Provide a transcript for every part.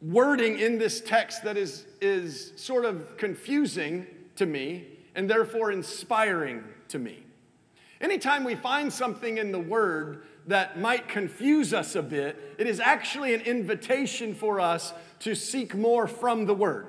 wording in this text that is, is sort of confusing to me and therefore inspiring to me. Anytime we find something in the word that might confuse us a bit, it is actually an invitation for us to seek more from the word.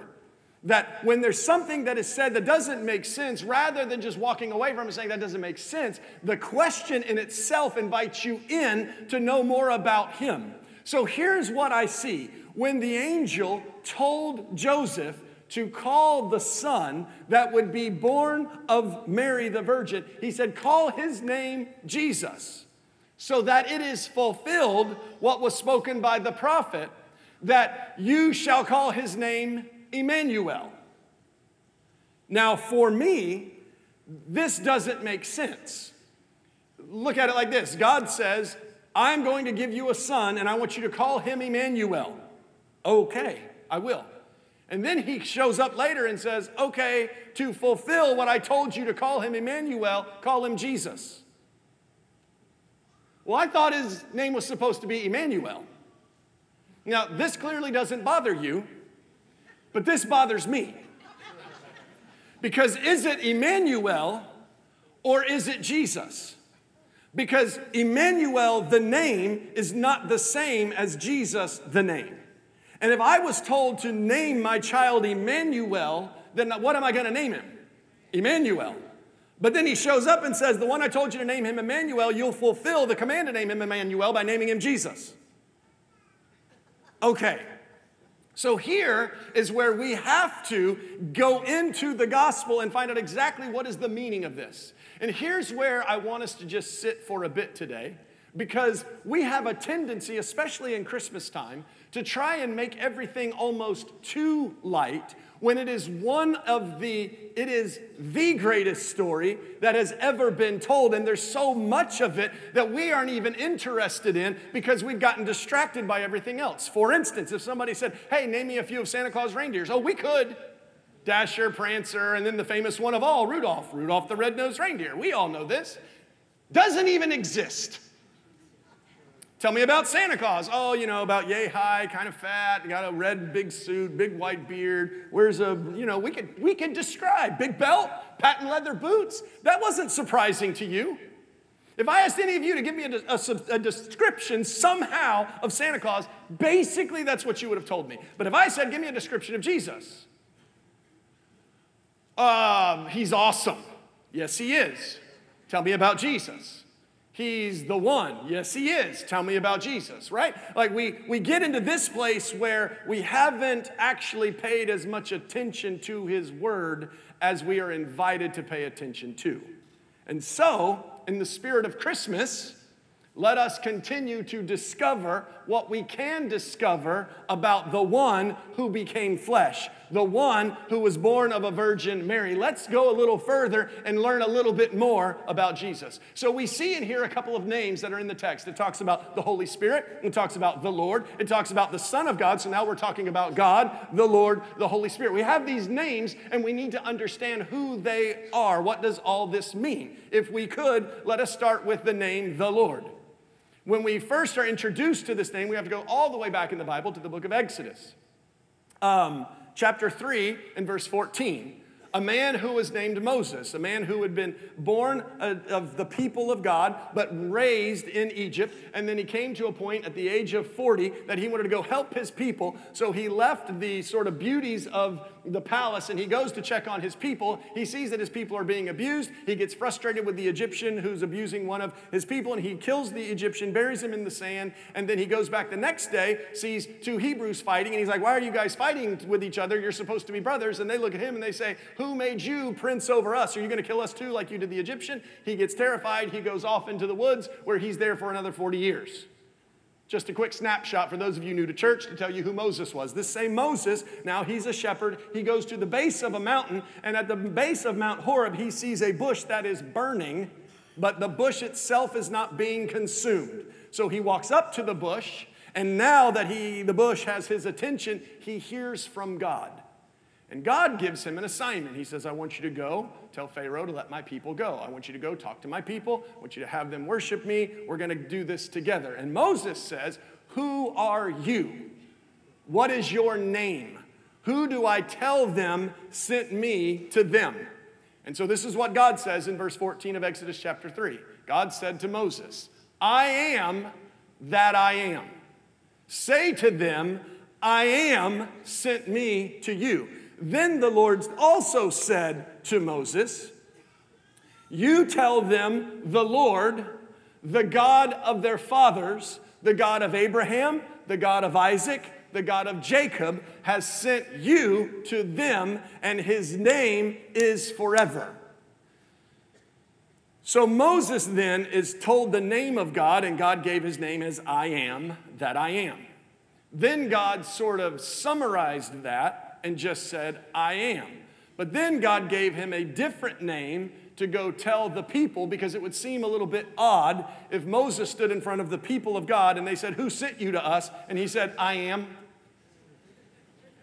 That when there's something that is said that doesn't make sense, rather than just walking away from it saying that doesn't make sense, the question in itself invites you in to know more about him. So here's what I see when the angel told Joseph to call the son that would be born of Mary the Virgin, he said, Call his name Jesus, so that it is fulfilled what was spoken by the prophet, that you shall call his name Emmanuel. Now, for me, this doesn't make sense. Look at it like this God says, I'm going to give you a son, and I want you to call him Emmanuel. Okay, I will. And then he shows up later and says, Okay, to fulfill what I told you to call him Emmanuel, call him Jesus. Well, I thought his name was supposed to be Emmanuel. Now, this clearly doesn't bother you, but this bothers me. Because is it Emmanuel or is it Jesus? Because Emmanuel, the name, is not the same as Jesus, the name. And if I was told to name my child Emmanuel, then what am I going to name him? Emmanuel. But then he shows up and says, The one I told you to name him Emmanuel, you'll fulfill the command to name him Emmanuel by naming him Jesus. Okay. So here is where we have to go into the gospel and find out exactly what is the meaning of this. And here's where I want us to just sit for a bit today because we have a tendency, especially in Christmas time, to try and make everything almost too light when it is one of the it is the greatest story that has ever been told. And there's so much of it that we aren't even interested in because we've gotten distracted by everything else. For instance if somebody said hey name me a few of santa claus reindeers. Oh we could. Dasher prancer and then the famous one of all rudolph rudolph the red-nosed reindeer. We all know this. Doesn't even exist Tell me about Santa Claus. Oh, you know, about yay high, kind of fat, got a red big suit, big white beard, wears a, you know, we could, we could describe big belt, patent leather boots. That wasn't surprising to you. If I asked any of you to give me a, a, a, description somehow of Santa Claus, basically that's what you would have told me. But if I said, give me a description of Jesus, uh, he's awesome. Yes, he is. Tell me about Jesus. He's the one. Yes, he is. Tell me about Jesus, right? Like we, we get into this place where we haven't actually paid as much attention to his word as we are invited to pay attention to. And so, in the spirit of Christmas, let us continue to discover what we can discover about the one who became flesh, the one who was born of a Virgin Mary. Let's go a little further and learn a little bit more about Jesus. So, we see in here a couple of names that are in the text. It talks about the Holy Spirit, it talks about the Lord, it talks about the Son of God. So, now we're talking about God, the Lord, the Holy Spirit. We have these names and we need to understand who they are. What does all this mean? If we could, let us start with the name the Lord. When we first are introduced to this name, we have to go all the way back in the Bible to the book of Exodus. Um, chapter 3 and verse 14. A man who was named Moses, a man who had been born uh, of the people of God, but raised in Egypt. And then he came to a point at the age of 40 that he wanted to go help his people. So he left the sort of beauties of the palace and he goes to check on his people. He sees that his people are being abused. He gets frustrated with the Egyptian who's abusing one of his people and he kills the Egyptian, buries him in the sand. And then he goes back the next day, sees two Hebrews fighting, and he's like, Why are you guys fighting with each other? You're supposed to be brothers. And they look at him and they say, who made you prince over us? Are you going to kill us too, like you did the Egyptian? He gets terrified. He goes off into the woods where he's there for another 40 years. Just a quick snapshot for those of you new to church to tell you who Moses was. This same Moses, now he's a shepherd. He goes to the base of a mountain, and at the base of Mount Horeb, he sees a bush that is burning, but the bush itself is not being consumed. So he walks up to the bush, and now that he, the bush has his attention, he hears from God. And God gives him an assignment. He says, I want you to go tell Pharaoh to let my people go. I want you to go talk to my people. I want you to have them worship me. We're going to do this together. And Moses says, Who are you? What is your name? Who do I tell them sent me to them? And so this is what God says in verse 14 of Exodus chapter 3. God said to Moses, I am that I am. Say to them, I am sent me to you. Then the Lord also said to Moses, You tell them the Lord, the God of their fathers, the God of Abraham, the God of Isaac, the God of Jacob, has sent you to them, and his name is forever. So Moses then is told the name of God, and God gave his name as I am that I am. Then God sort of summarized that and just said, I am. But then God gave him a different name to go tell the people because it would seem a little bit odd if Moses stood in front of the people of God and they said, Who sent you to us? And he said, I am.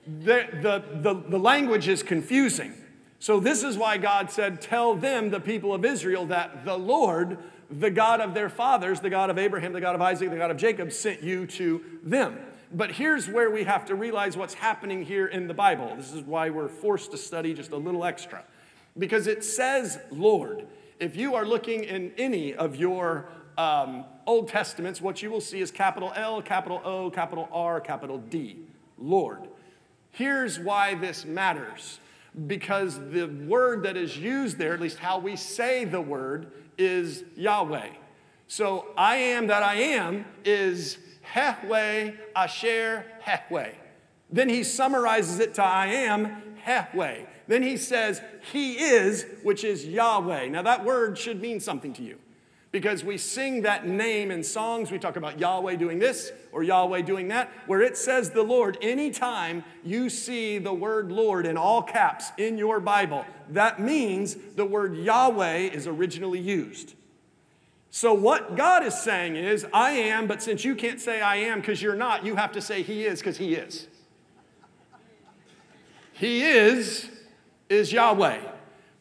The, the, the, the language is confusing. So, this is why God said, Tell them, the people of Israel, that the Lord, the God of their fathers, the God of Abraham, the God of Isaac, the God of Jacob, sent you to them. But here's where we have to realize what's happening here in the Bible. This is why we're forced to study just a little extra. Because it says Lord. If you are looking in any of your um, Old Testaments, what you will see is capital L, capital O, capital R, capital D. Lord. Here's why this matters. Because the word that is used there, at least how we say the word, is Yahweh. So I am that I am is Hehweh Asher Hehweh. Then he summarizes it to I am Hehweh. Then he says, He is, which is Yahweh. Now that word should mean something to you because we sing that name in songs. We talk about Yahweh doing this or Yahweh doing that, where it says the Lord. Anytime you see the word Lord in all caps in your Bible, that means the word Yahweh is originally used. So, what God is saying is, I am, but since you can't say I am because you're not, you have to say He is because He is. He is, is Yahweh.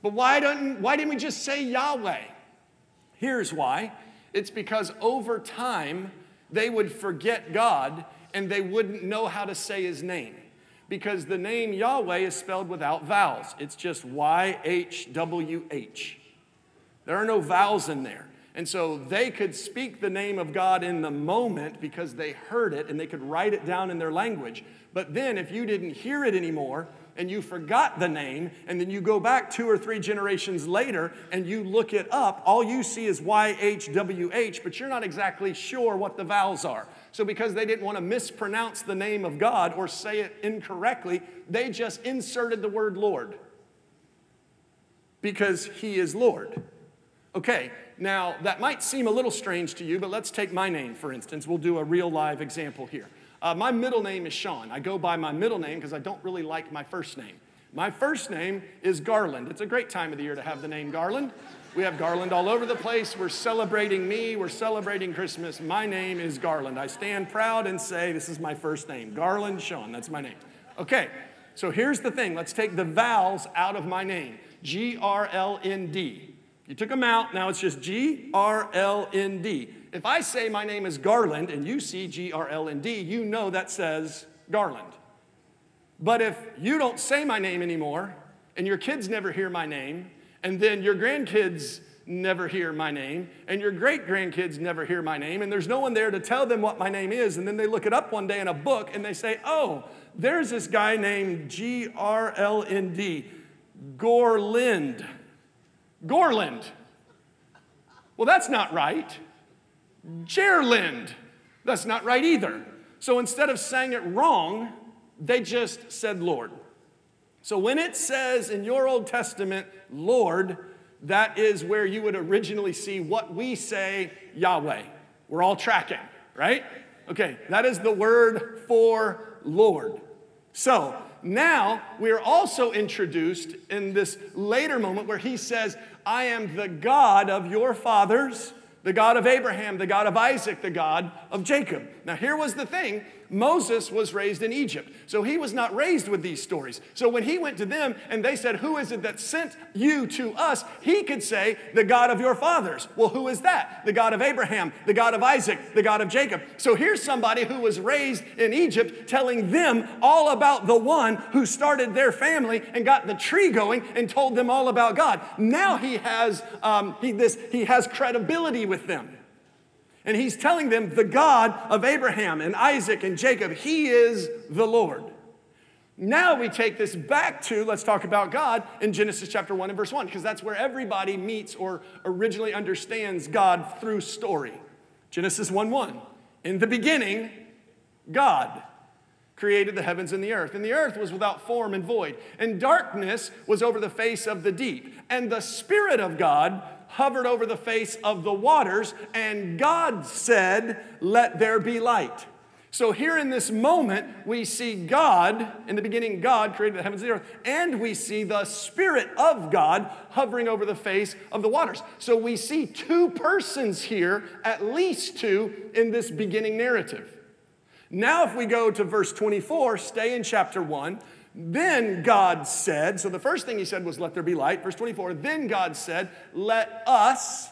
But why, don't, why didn't we just say Yahweh? Here's why it's because over time, they would forget God and they wouldn't know how to say His name. Because the name Yahweh is spelled without vowels, it's just Y H W H. There are no vowels in there. And so they could speak the name of God in the moment because they heard it and they could write it down in their language. But then, if you didn't hear it anymore and you forgot the name, and then you go back two or three generations later and you look it up, all you see is YHWH, but you're not exactly sure what the vowels are. So, because they didn't want to mispronounce the name of God or say it incorrectly, they just inserted the word Lord because He is Lord. Okay, now that might seem a little strange to you, but let's take my name, for instance. We'll do a real live example here. Uh, my middle name is Shawn. I go by my middle name because I don't really like my first name. My first name is Garland. It's a great time of the year to have the name Garland. We have Garland all over the place. We're celebrating me. We're celebrating Christmas. My name is Garland. I stand proud and say, This is my first name Garland Shawn. That's my name. Okay, so here's the thing let's take the vowels out of my name G R L N D. You took them out, now it's just G R L N D. If I say my name is Garland and you see G R L N D, you know that says Garland. But if you don't say my name anymore and your kids never hear my name, and then your grandkids never hear my name, and your great grandkids never hear my name, and there's no one there to tell them what my name is, and then they look it up one day in a book and they say, oh, there's this guy named G R L N D, Gorlind. Gorlind. Well, that's not right. Gerlind. That's not right either. So instead of saying it wrong, they just said Lord. So when it says in your Old Testament, Lord, that is where you would originally see what we say Yahweh. We're all tracking, right? Okay, that is the word for Lord. So now we are also introduced in this later moment where he says, I am the God of your fathers the God of Abraham, the God of Isaac, the God of Jacob. Now, here was the thing Moses was raised in Egypt, so he was not raised with these stories. So when he went to them and they said, Who is it that sent you to us? He could say, The God of your fathers. Well, who is that? The God of Abraham, the God of Isaac, the God of Jacob. So here's somebody who was raised in Egypt telling them all about the one who started their family and got the tree going and told them all about God. Now he has, um, he, this, he has credibility with with them. And he's telling them the God of Abraham and Isaac and Jacob, he is the Lord. Now we take this back to, let's talk about God in Genesis chapter 1 and verse 1, because that's where everybody meets or originally understands God through story. Genesis 1 1. In the beginning, God created the heavens and the earth. And the earth was without form and void, and darkness was over the face of the deep. And the Spirit of God hovered over the face of the waters, and God said, Let there be light. So, here in this moment, we see God, in the beginning, God created the heavens and the earth, and we see the Spirit of God hovering over the face of the waters. So, we see two persons here, at least two, in this beginning narrative. Now, if we go to verse 24, stay in chapter 1, then God said, so the first thing he said was, Let there be light. Verse 24, then God said, Let us,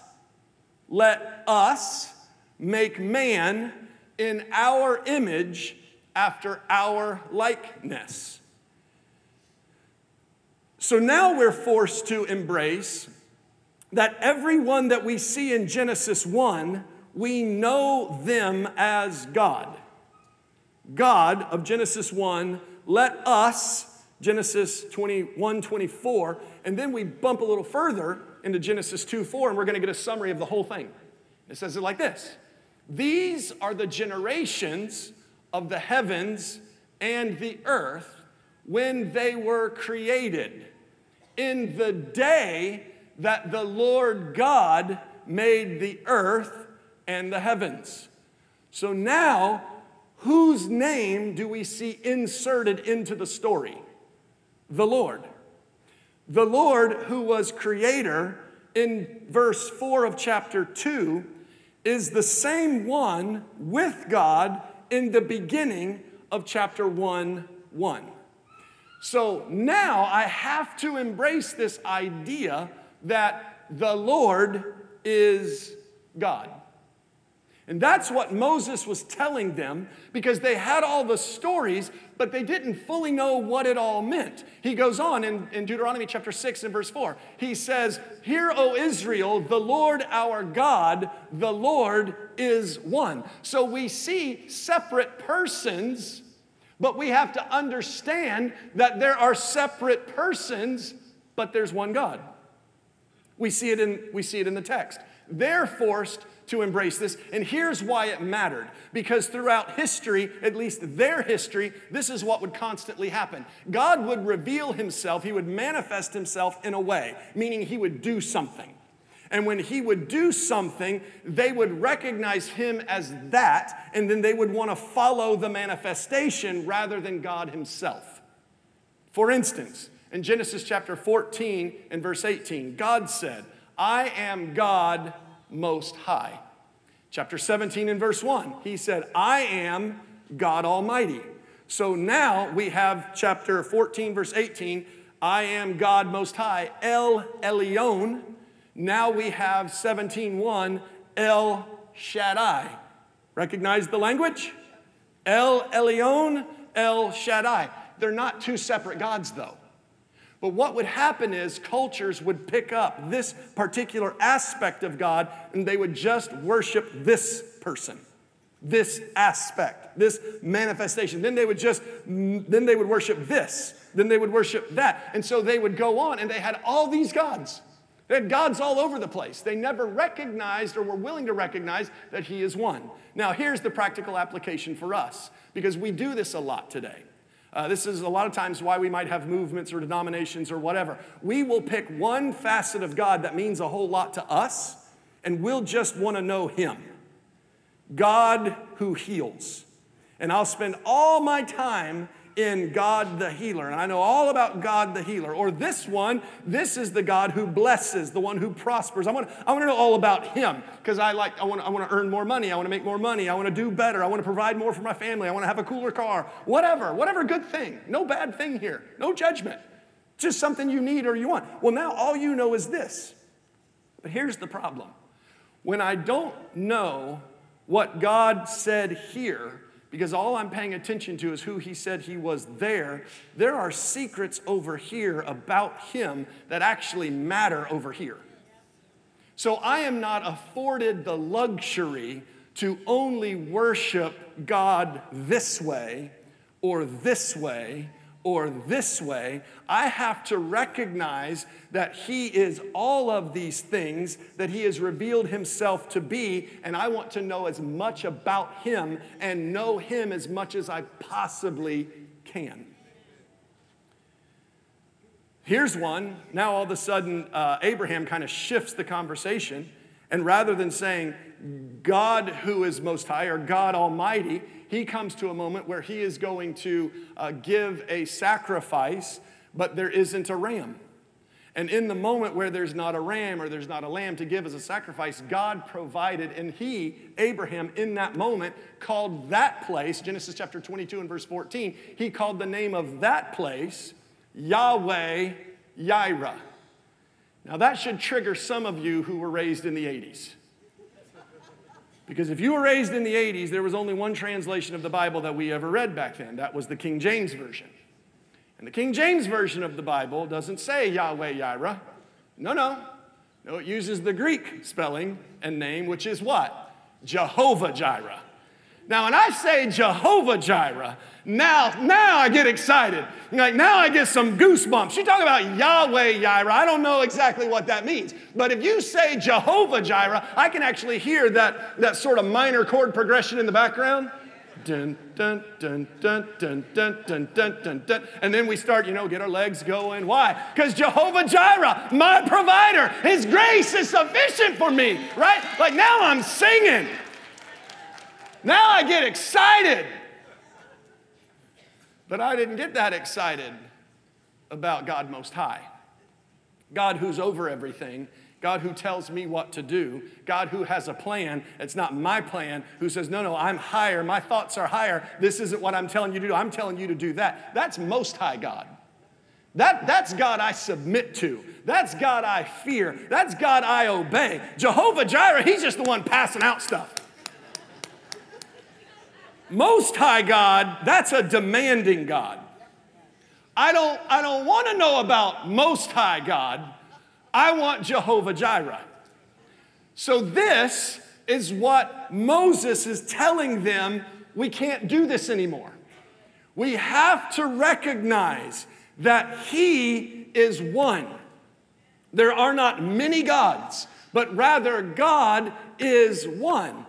let us make man in our image after our likeness. So now we're forced to embrace that everyone that we see in Genesis 1, we know them as God. God of Genesis 1 let us, Genesis 21, 24, and then we bump a little further into Genesis 2, 4, and we're going to get a summary of the whole thing. It says it like this These are the generations of the heavens and the earth when they were created, in the day that the Lord God made the earth and the heavens. So now whose name do we see inserted into the story? The Lord. The Lord, who was creator in verse 4 of chapter 2, is the same one with God in the beginning of chapter 1 1. So now I have to embrace this idea that the Lord is God. And that's what Moses was telling them because they had all the stories, but they didn't fully know what it all meant. He goes on in, in Deuteronomy chapter 6 and verse 4. He says, Hear, O Israel, the Lord our God, the Lord is one. So we see separate persons, but we have to understand that there are separate persons, but there's one God. We see it in, we see it in the text. They're forced to embrace this. And here's why it mattered because throughout history, at least their history, this is what would constantly happen. God would reveal himself, he would manifest himself in a way, meaning he would do something. And when he would do something, they would recognize him as that, and then they would want to follow the manifestation rather than God himself. For instance, in Genesis chapter 14 and verse 18, God said, I am God most high. Chapter 17 and verse 1, he said, I am God Almighty. So now we have chapter 14, verse 18, I am God Most High, El Elyon. Now we have 17.1, El Shaddai. Recognize the language? El Elyon, El Shaddai. They're not two separate gods, though. But what would happen is cultures would pick up this particular aspect of God and they would just worship this person, this aspect, this manifestation. Then they would just, then they would worship this, then they would worship that. And so they would go on and they had all these gods. They had gods all over the place. They never recognized or were willing to recognize that He is one. Now, here's the practical application for us because we do this a lot today. Uh, this is a lot of times why we might have movements or denominations or whatever. We will pick one facet of God that means a whole lot to us, and we'll just want to know Him God who heals. And I'll spend all my time in God the healer. And I know all about God the healer. Or this one, this is the God who blesses, the one who prospers. I want, I want to know all about him because I like, I want, I want to earn more money. I want to make more money. I want to do better. I want to provide more for my family. I want to have a cooler car. Whatever, whatever good thing. No bad thing here. No judgment. Just something you need or you want. Well, now all you know is this. But here's the problem. When I don't know what God said here, because all I'm paying attention to is who he said he was there. There are secrets over here about him that actually matter over here. So I am not afforded the luxury to only worship God this way or this way or this way, I have to recognize that He is all of these things that He has revealed Himself to be, and I want to know as much about Him and know Him as much as I possibly can. Here's one. Now, all of a sudden, uh, Abraham kind of shifts the conversation, and rather than saying, God who is most high or God Almighty, he comes to a moment where he is going to uh, give a sacrifice, but there isn't a ram. And in the moment where there's not a ram or there's not a lamb to give as a sacrifice, God provided, and he, Abraham, in that moment, called that place, Genesis chapter 22 and verse 14, he called the name of that place Yahweh Yireh. Now that should trigger some of you who were raised in the 80s. Because if you were raised in the 80s, there was only one translation of the Bible that we ever read back then. That was the King James Version. And the King James Version of the Bible doesn't say Yahweh Yireh. No, no. No, it uses the Greek spelling and name, which is what? Jehovah Jireh. Now, when I say Jehovah Jireh, now, now I get excited. Like now I get some goosebumps. You talk about Yahweh Jireh. I don't know exactly what that means. But if you say Jehovah Jireh, I can actually hear that, that sort of minor chord progression in the background. Dun, dun, dun, dun, dun, dun, dun, dun, dun, dun. And then we start, you know, get our legs going. Why? Because Jehovah Jireh, my provider, His grace is sufficient for me, right? Like now I'm singing. Now I get excited. But I didn't get that excited about God Most High. God who's over everything, God who tells me what to do, God who has a plan. It's not my plan, who says, No, no, I'm higher. My thoughts are higher. This isn't what I'm telling you to do. I'm telling you to do that. That's Most High God. That, that's God I submit to. That's God I fear. That's God I obey. Jehovah Jireh, He's just the one passing out stuff. Most High God, that's a demanding God. I don't, I don't want to know about Most High God. I want Jehovah Jireh. So, this is what Moses is telling them we can't do this anymore. We have to recognize that He is one. There are not many gods, but rather God is one.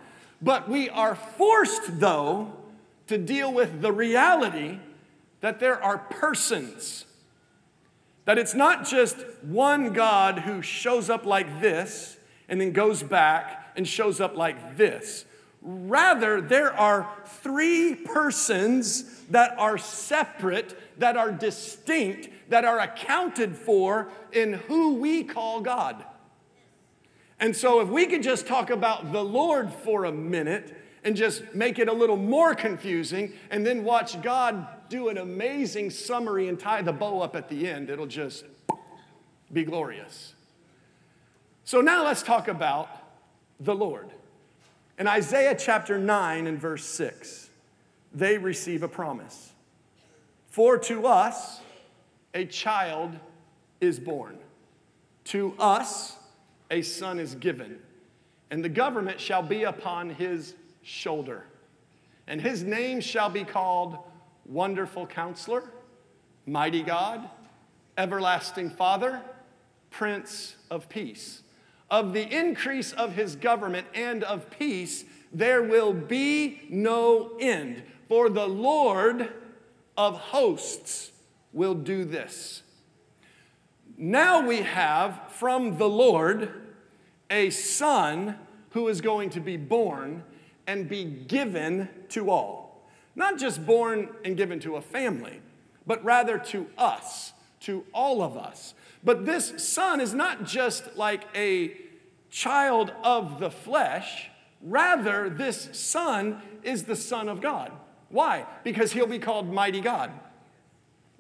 But we are forced, though, to deal with the reality that there are persons. That it's not just one God who shows up like this and then goes back and shows up like this. Rather, there are three persons that are separate, that are distinct, that are accounted for in who we call God. And so, if we could just talk about the Lord for a minute and just make it a little more confusing, and then watch God do an amazing summary and tie the bow up at the end, it'll just be glorious. So, now let's talk about the Lord. In Isaiah chapter 9 and verse 6, they receive a promise. For to us a child is born. To us a son is given, and the government shall be upon his shoulder. And his name shall be called Wonderful Counselor, Mighty God, Everlasting Father, Prince of Peace. Of the increase of his government and of peace, there will be no end. For the Lord of hosts will do this. Now we have from the Lord a son who is going to be born and be given to all. Not just born and given to a family, but rather to us, to all of us. But this son is not just like a child of the flesh, rather, this son is the Son of God. Why? Because he'll be called Mighty God.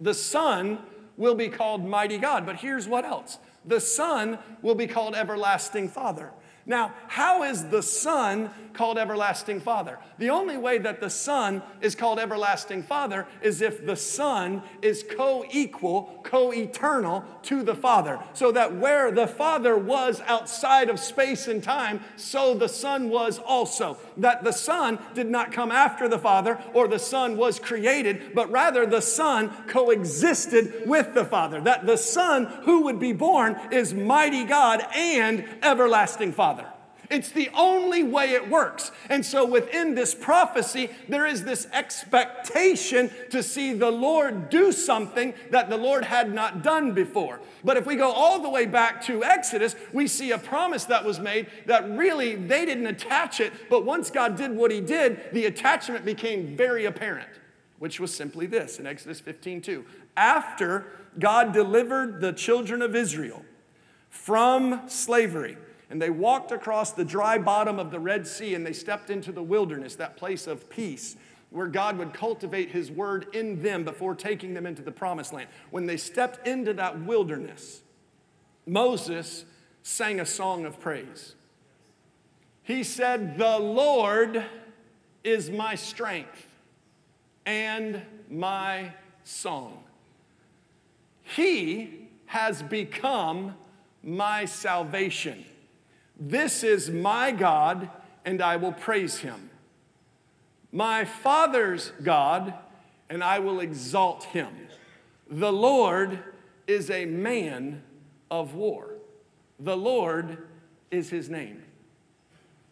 The Son will be called Mighty God. But here's what else the Son will be called Everlasting Father. Now, how is the Son called Everlasting Father? The only way that the Son is called Everlasting Father is if the Son is co equal, co eternal to the Father. So that where the Father was outside of space and time, so the Son was also. That the Son did not come after the Father or the Son was created, but rather the Son coexisted with the Father. That the Son who would be born is mighty God and everlasting Father. It's the only way it works. And so within this prophecy, there is this expectation to see the Lord do something that the Lord had not done before. But if we go all the way back to Exodus, we see a promise that was made that really they didn't attach it, but once God did what he did, the attachment became very apparent, which was simply this in Exodus 15 2. After God delivered the children of Israel from slavery, and they walked across the dry bottom of the Red Sea and they stepped into the wilderness, that place of peace where God would cultivate His word in them before taking them into the promised land. When they stepped into that wilderness, Moses sang a song of praise. He said, The Lord is my strength and my song. He has become my salvation. This is my God, and I will praise him. My Father's God, and I will exalt him. The Lord is a man of war. The Lord is his name.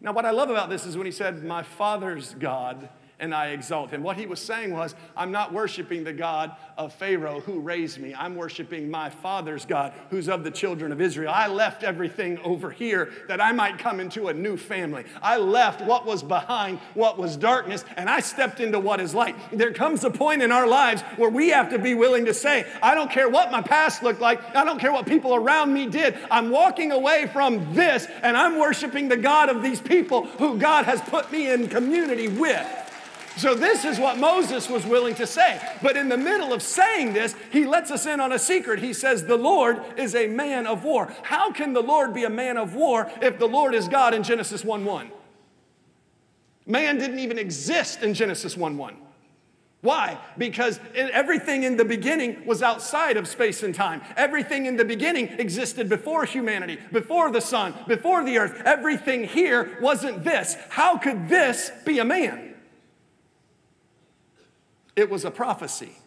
Now, what I love about this is when he said, My Father's God, and I exalt him. What he was saying was, I'm not worshiping the God of Pharaoh who raised me. I'm worshiping my father's God who's of the children of Israel. I left everything over here that I might come into a new family. I left what was behind, what was darkness, and I stepped into what is light. There comes a point in our lives where we have to be willing to say, I don't care what my past looked like, I don't care what people around me did. I'm walking away from this and I'm worshiping the God of these people who God has put me in community with. So, this is what Moses was willing to say. But in the middle of saying this, he lets us in on a secret. He says, The Lord is a man of war. How can the Lord be a man of war if the Lord is God in Genesis 1 1? Man didn't even exist in Genesis 1 1. Why? Because everything in the beginning was outside of space and time. Everything in the beginning existed before humanity, before the sun, before the earth. Everything here wasn't this. How could this be a man? It was a prophecy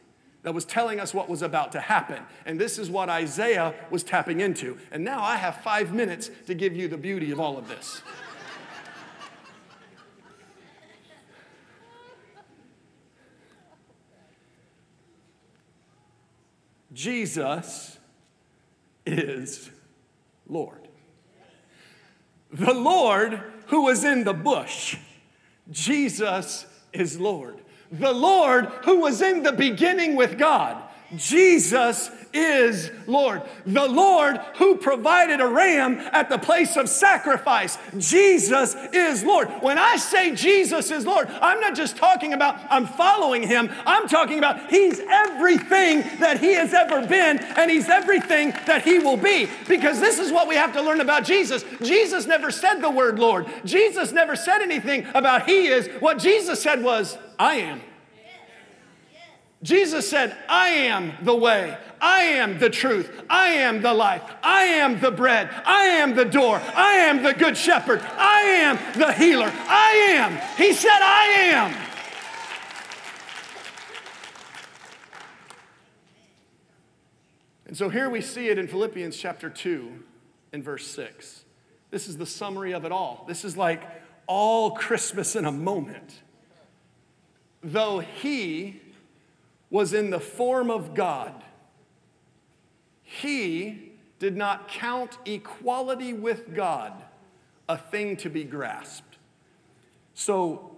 that was telling us what was about to happen. And this is what Isaiah was tapping into. And now I have five minutes to give you the beauty of all of this. Jesus is Lord. The Lord who was in the bush, Jesus is Lord the Lord who was in the beginning with God. Jesus is Lord. The Lord who provided a ram at the place of sacrifice. Jesus is Lord. When I say Jesus is Lord, I'm not just talking about I'm following him. I'm talking about he's everything that he has ever been and he's everything that he will be. Because this is what we have to learn about Jesus. Jesus never said the word Lord. Jesus never said anything about he is. What Jesus said was, I am. Jesus said, I am the way, I am the truth. I am the life. I am the bread. I am the door. I am the good shepherd. I am the healer. I am. He said, I am. And so here we see it in Philippians chapter 2 and verse 6. This is the summary of it all. This is like all Christmas in a moment. Though he was in the form of God, he did not count equality with God a thing to be grasped. So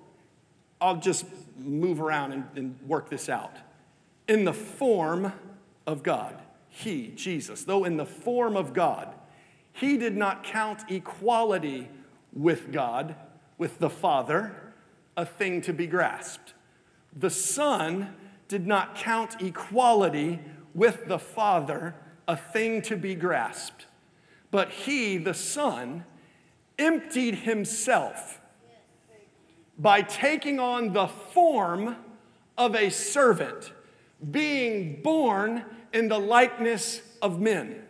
I'll just move around and, and, work this out. In the form of God, he, Jesus, though in the form of God, he did not count equality with God, with the Father, a thing to be grasped. The Son did not count equality with the Father a thing to be grasped. But he, the Son, emptied himself by taking on the form of a servant, being born in the likeness of men.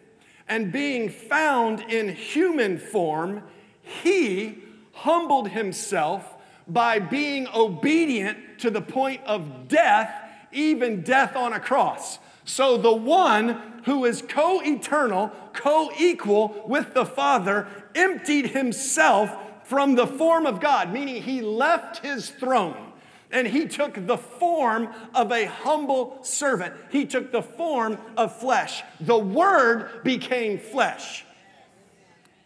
And being found in human form, he humbled himself by being obedient to the point of death, even death on a cross. So the one who is co eternal, co equal with the Father, emptied himself from the form of God, meaning he left his throne and he took the form of a humble servant. He took the form of flesh. The Word became flesh.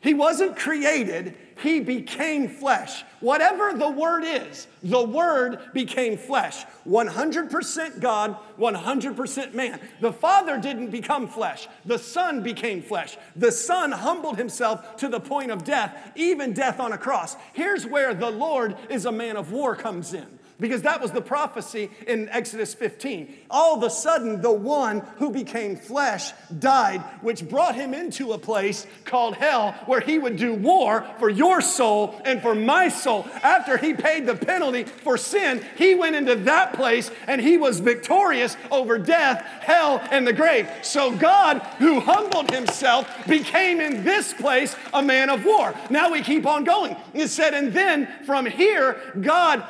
He wasn't created, he became flesh. Whatever the word is, the word became flesh. 100% God, 100% man. The Father didn't become flesh, the Son became flesh. The Son humbled himself to the point of death, even death on a cross. Here's where the Lord is a man of war comes in because that was the prophecy in Exodus 15. All of a sudden, the one who became flesh died, which brought him into a place called hell where he would do war for your soul and for my soul. After he paid the penalty for sin, he went into that place and he was victorious over death, hell, and the grave. So God, who humbled himself, became in this place a man of war. Now we keep on going. It said, and then from here, God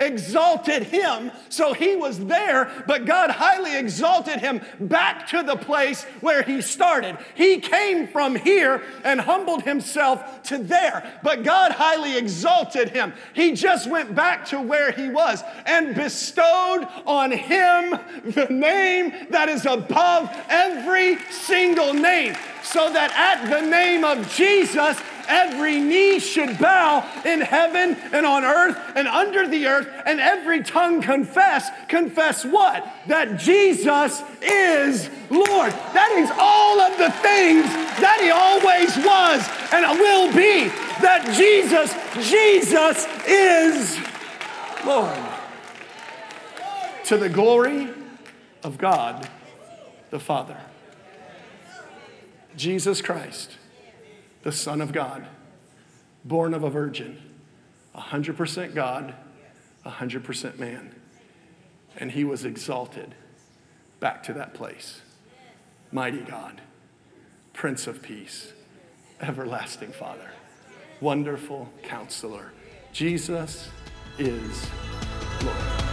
exalted him. So he was there, but God highly exalted him back to the place where he started. He came from here and humbled himself to there, but God highly exalted him. He just went back to where he was and bestowed on him the name that is above every single name, so that at the name of Jesus, every knee should bow in heaven and on earth and under the earth, and every tongue confess. Confess what? That Jesus is Lord. That is all of the things that He always was and will be. That Jesus, Jesus is Lord. To the glory of God the Father. Jesus Christ the Son of God, born of a virgin, 100% God, 100% man. And he was exalted back to that place. Mighty God, Prince of Peace, everlasting Father, wonderful counselor. Jesus is Lord.